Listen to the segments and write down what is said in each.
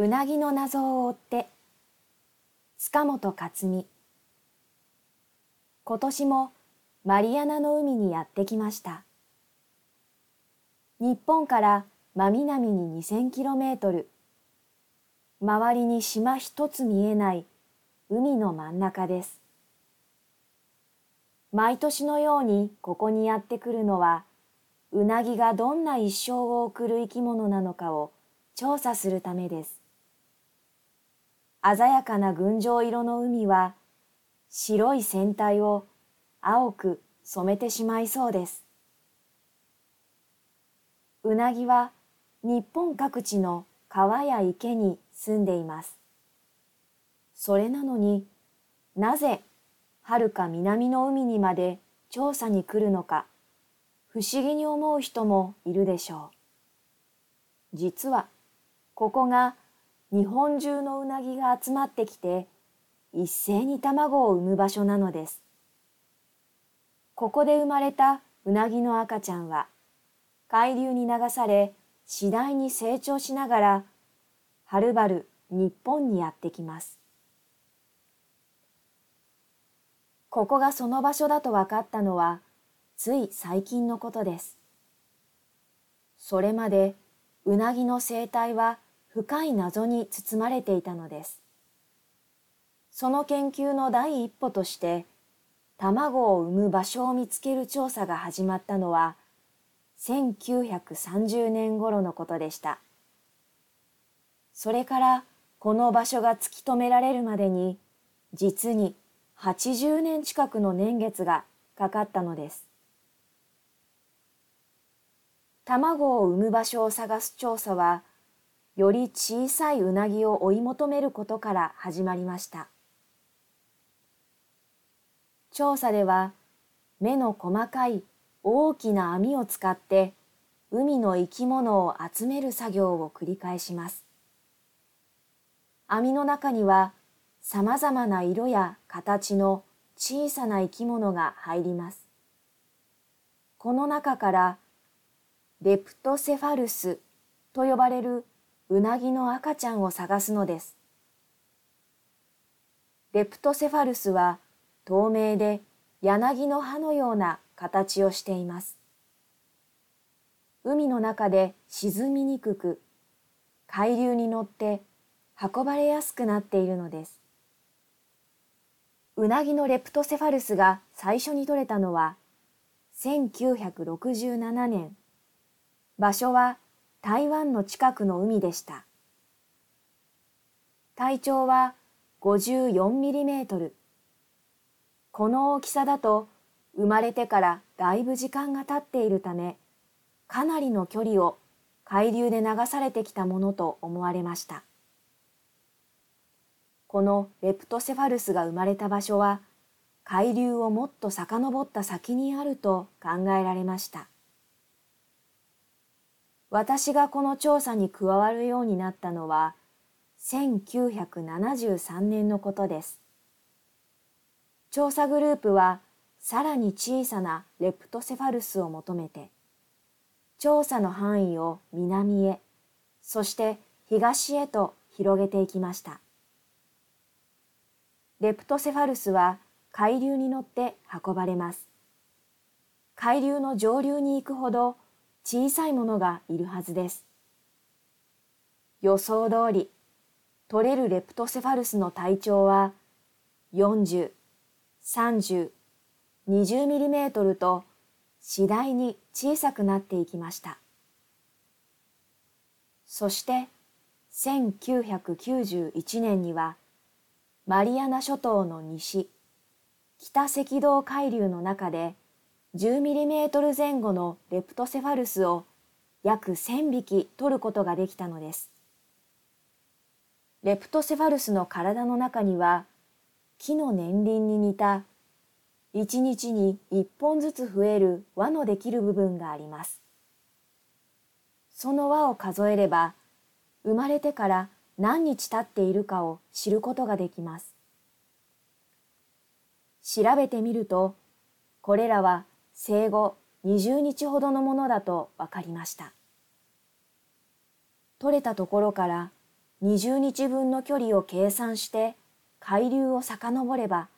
うなぎの謎を追って塚本克美今年もマリアナの海にやってきました。日本から真南に 2000km 周りに島一つ見えない海の真ん中です。毎年のようにここにやってくるのはうなぎがどんな一生を送る生き物なのかを調査するためです。鮮やかな群青色の海は白い船体を青く染めてしまいそうです。うなぎは日本各地の川や池に住んでいます。それなのになぜはるか南の海にまで調査に来るのか不思議に思う人もいるでしょう。実はここが日本中のうなぎが集まってきて一斉に卵を産む場所なのです。ここで生まれたうなぎの赤ちゃんは海流に流され次第に成長しながらはるばる日本にやってきます。ここがその場所だと分かったのはつい最近のことです。それまでうなぎの生態は深い謎に包まれていたのです。その研究の第一歩として卵を産む場所を見つける調査が始まったのは1930年頃のことでした。それからこの場所が突き止められるまでに実に80年近くの年月がかかったのです。卵を産む場所を探す調査は、より小さいうなぎを追い求めることから始まりました。調査では、目の細かい大きな網を使って海の生き物を集める作業を繰り返します。網の中には様々な色や形の小さな生き物が入ります。この中からレプトセファルスと呼ばれるうなぎの赤ちゃんを探すのです。レプトセファルスは透明で柳の葉のような形をしています。海の中で沈みにくく、海流に乗って運ばれやすくなっているのです。うなぎのレプトセファルスが最初に取れたのは1967年。場所は台湾の近くの海でした。体長は54ミリメートル。この大きさだと生まれてからだいぶ時間が経っているため、かなりの距離を海流で流されてきたものと思われました。このレプトセファルスが生まれた場所は海流をもっと遡った先にあると考えられました。私がこの調査に加わるようになったのは1973年のことです。調査グループはさらに小さなレプトセファルスを求めて調査の範囲を南へそして東へと広げていきました。レプトセファルスは海流に乗って運ばれます。海流の上流に行くほど小さいものがいるはずです。予想通り、取れるレプトセファルスの体長は40、30、20ミリメートルと次第に小さくなっていきました。そして1991年にはマリアナ諸島の西、北赤道海流の中で10ミリメートル前後のレプトセファルスを約1000匹取ることができたのです。レプトセファルスの体の中には木の年輪に似た1日に1本ずつ増える輪のできる部分があります。その輪を数えれば生まれてから何日経っているかを知ることができます。調べてみると、これらは生後20日ほどのものだと分かりました。取れたところから20日分の距離を計算して海流を遡れば、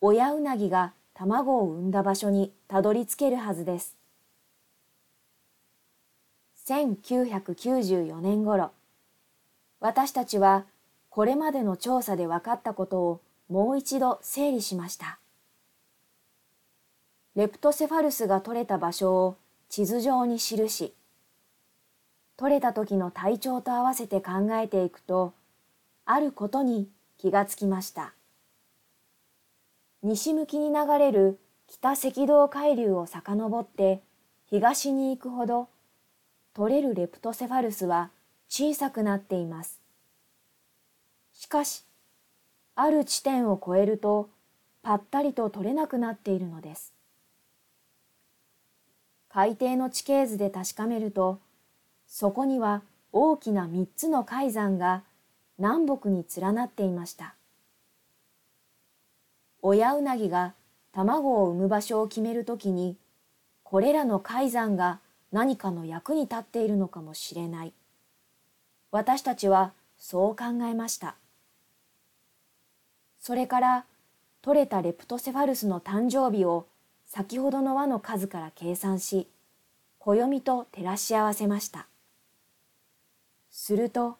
親うなぎが卵を産んだ場所にたどり着けるはずです。1994年頃、私たちはこれまでの調査で分かったことをもう一度整理しました。レプトセファルスが取れた場所を地図上に記し、取れた時の体調と合わせて考えていくと、あることに気がつきました。西向きに流れる北赤道海流を遡って東に行くほど取れるレプトセファルスは小さくなっています。しかし、ある地点を越えるとぱったりと取れなくなっているのです。海底の地形図で確かめると、そこには大きな三つの海山が南北に連なっていました。親うなぎが卵を産む場所を決めるときに、これらの海山が何かの役に立っているのかもしれない。私たちはそう考えました。それから取れたレプトセファルスの誕生日を先ほどの輪の数から計算し、暦と照らし合わせました。すると、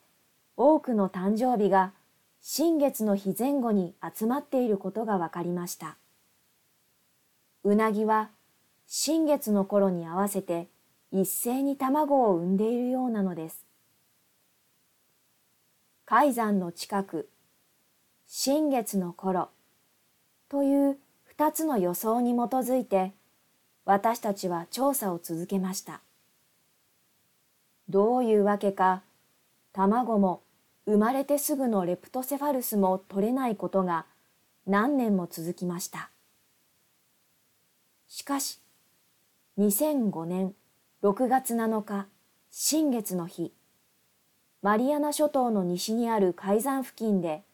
多くの誕生日が新月の日前後に集まっていることが分かりました。うなぎは新月の頃に合わせて一斉に卵を産んでいるようなのです。海山の近く、新月の頃という二つの予想に基づいて私たちは調査を続けました。どういうわけか卵も生まれてすぐのレプトセファルスも取れないことが何年も続きました。しかし、2005年6月7日、新月の日、マリアナ諸島の西にある海山付近で、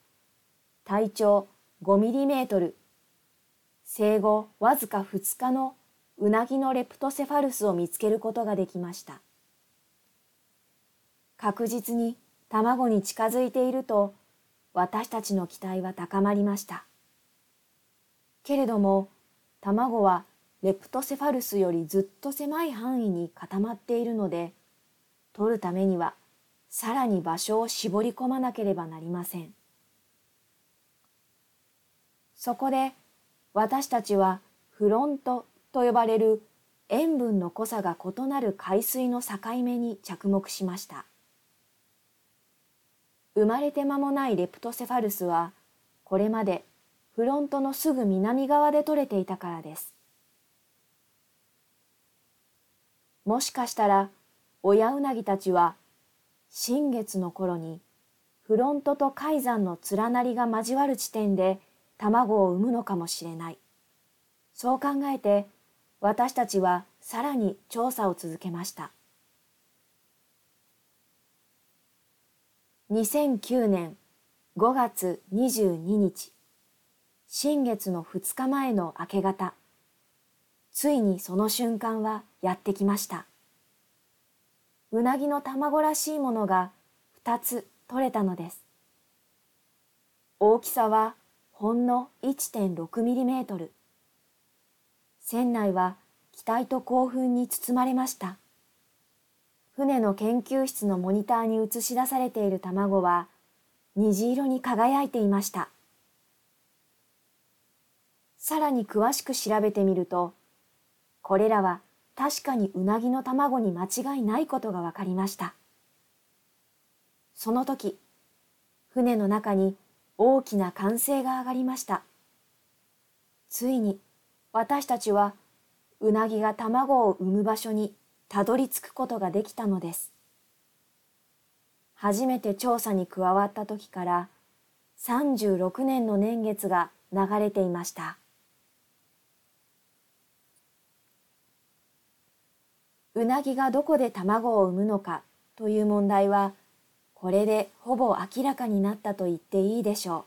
体長5ミリメートル、生後わずか2日のうなぎのレプトセファルスを見つけることができました。確実に卵に近づいていると私たちの期待は高まりました。けれども卵はレプトセファルスよりずっと狭い範囲に固まっているので、取るためにはさらに場所を絞り込まなければなりません。そこで私たちはフロントと呼ばれる塩分の濃さが異なる海水の境目に着目しました。生まれて間もないレプトセファルスはこれまでフロントのすぐ南側で取れていたからです。もしかしたら親うなぎたちは新月の頃にフロントと海山の連なりが交わる地点で卵を産むのかもしれない。そう考えて私たちはさらに調査を続けました。2009年5月22日新月の2日前の明け方ついにその瞬間はやってきました。うなぎの卵らしいものが二つ取れたのです。大きさはほんの1.6ミリメートル。船内は期待と興奮に包まれました。船の研究室のモニターに映し出されている卵は虹色に輝いていました。さらに詳しく調べてみると、これらは確かにうなぎの卵に間違いないことが分かりました。その時、船の中に大きな歓声が上がりました。ついに私たちはうなぎが卵を産む場所にたどり着くことができたのです。初めて調査に加わった時から36年の年月が流れていました。うなぎがどこで卵を産むのかという問題は、これでほぼ明らかになったと言っていいでしょ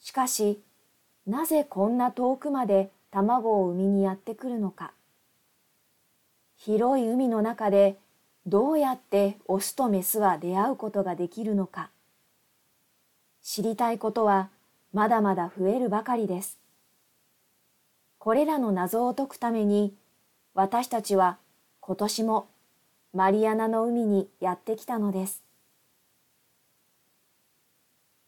う。しかし、なぜこんな遠くまで卵を産みにやってくるのか。広い海の中でどうやってオスとメスは出会うことができるのか。知りたいことはまだまだ増えるばかりです。これらの謎を解くために私たちは今年もマリアナの海にやってきたのです。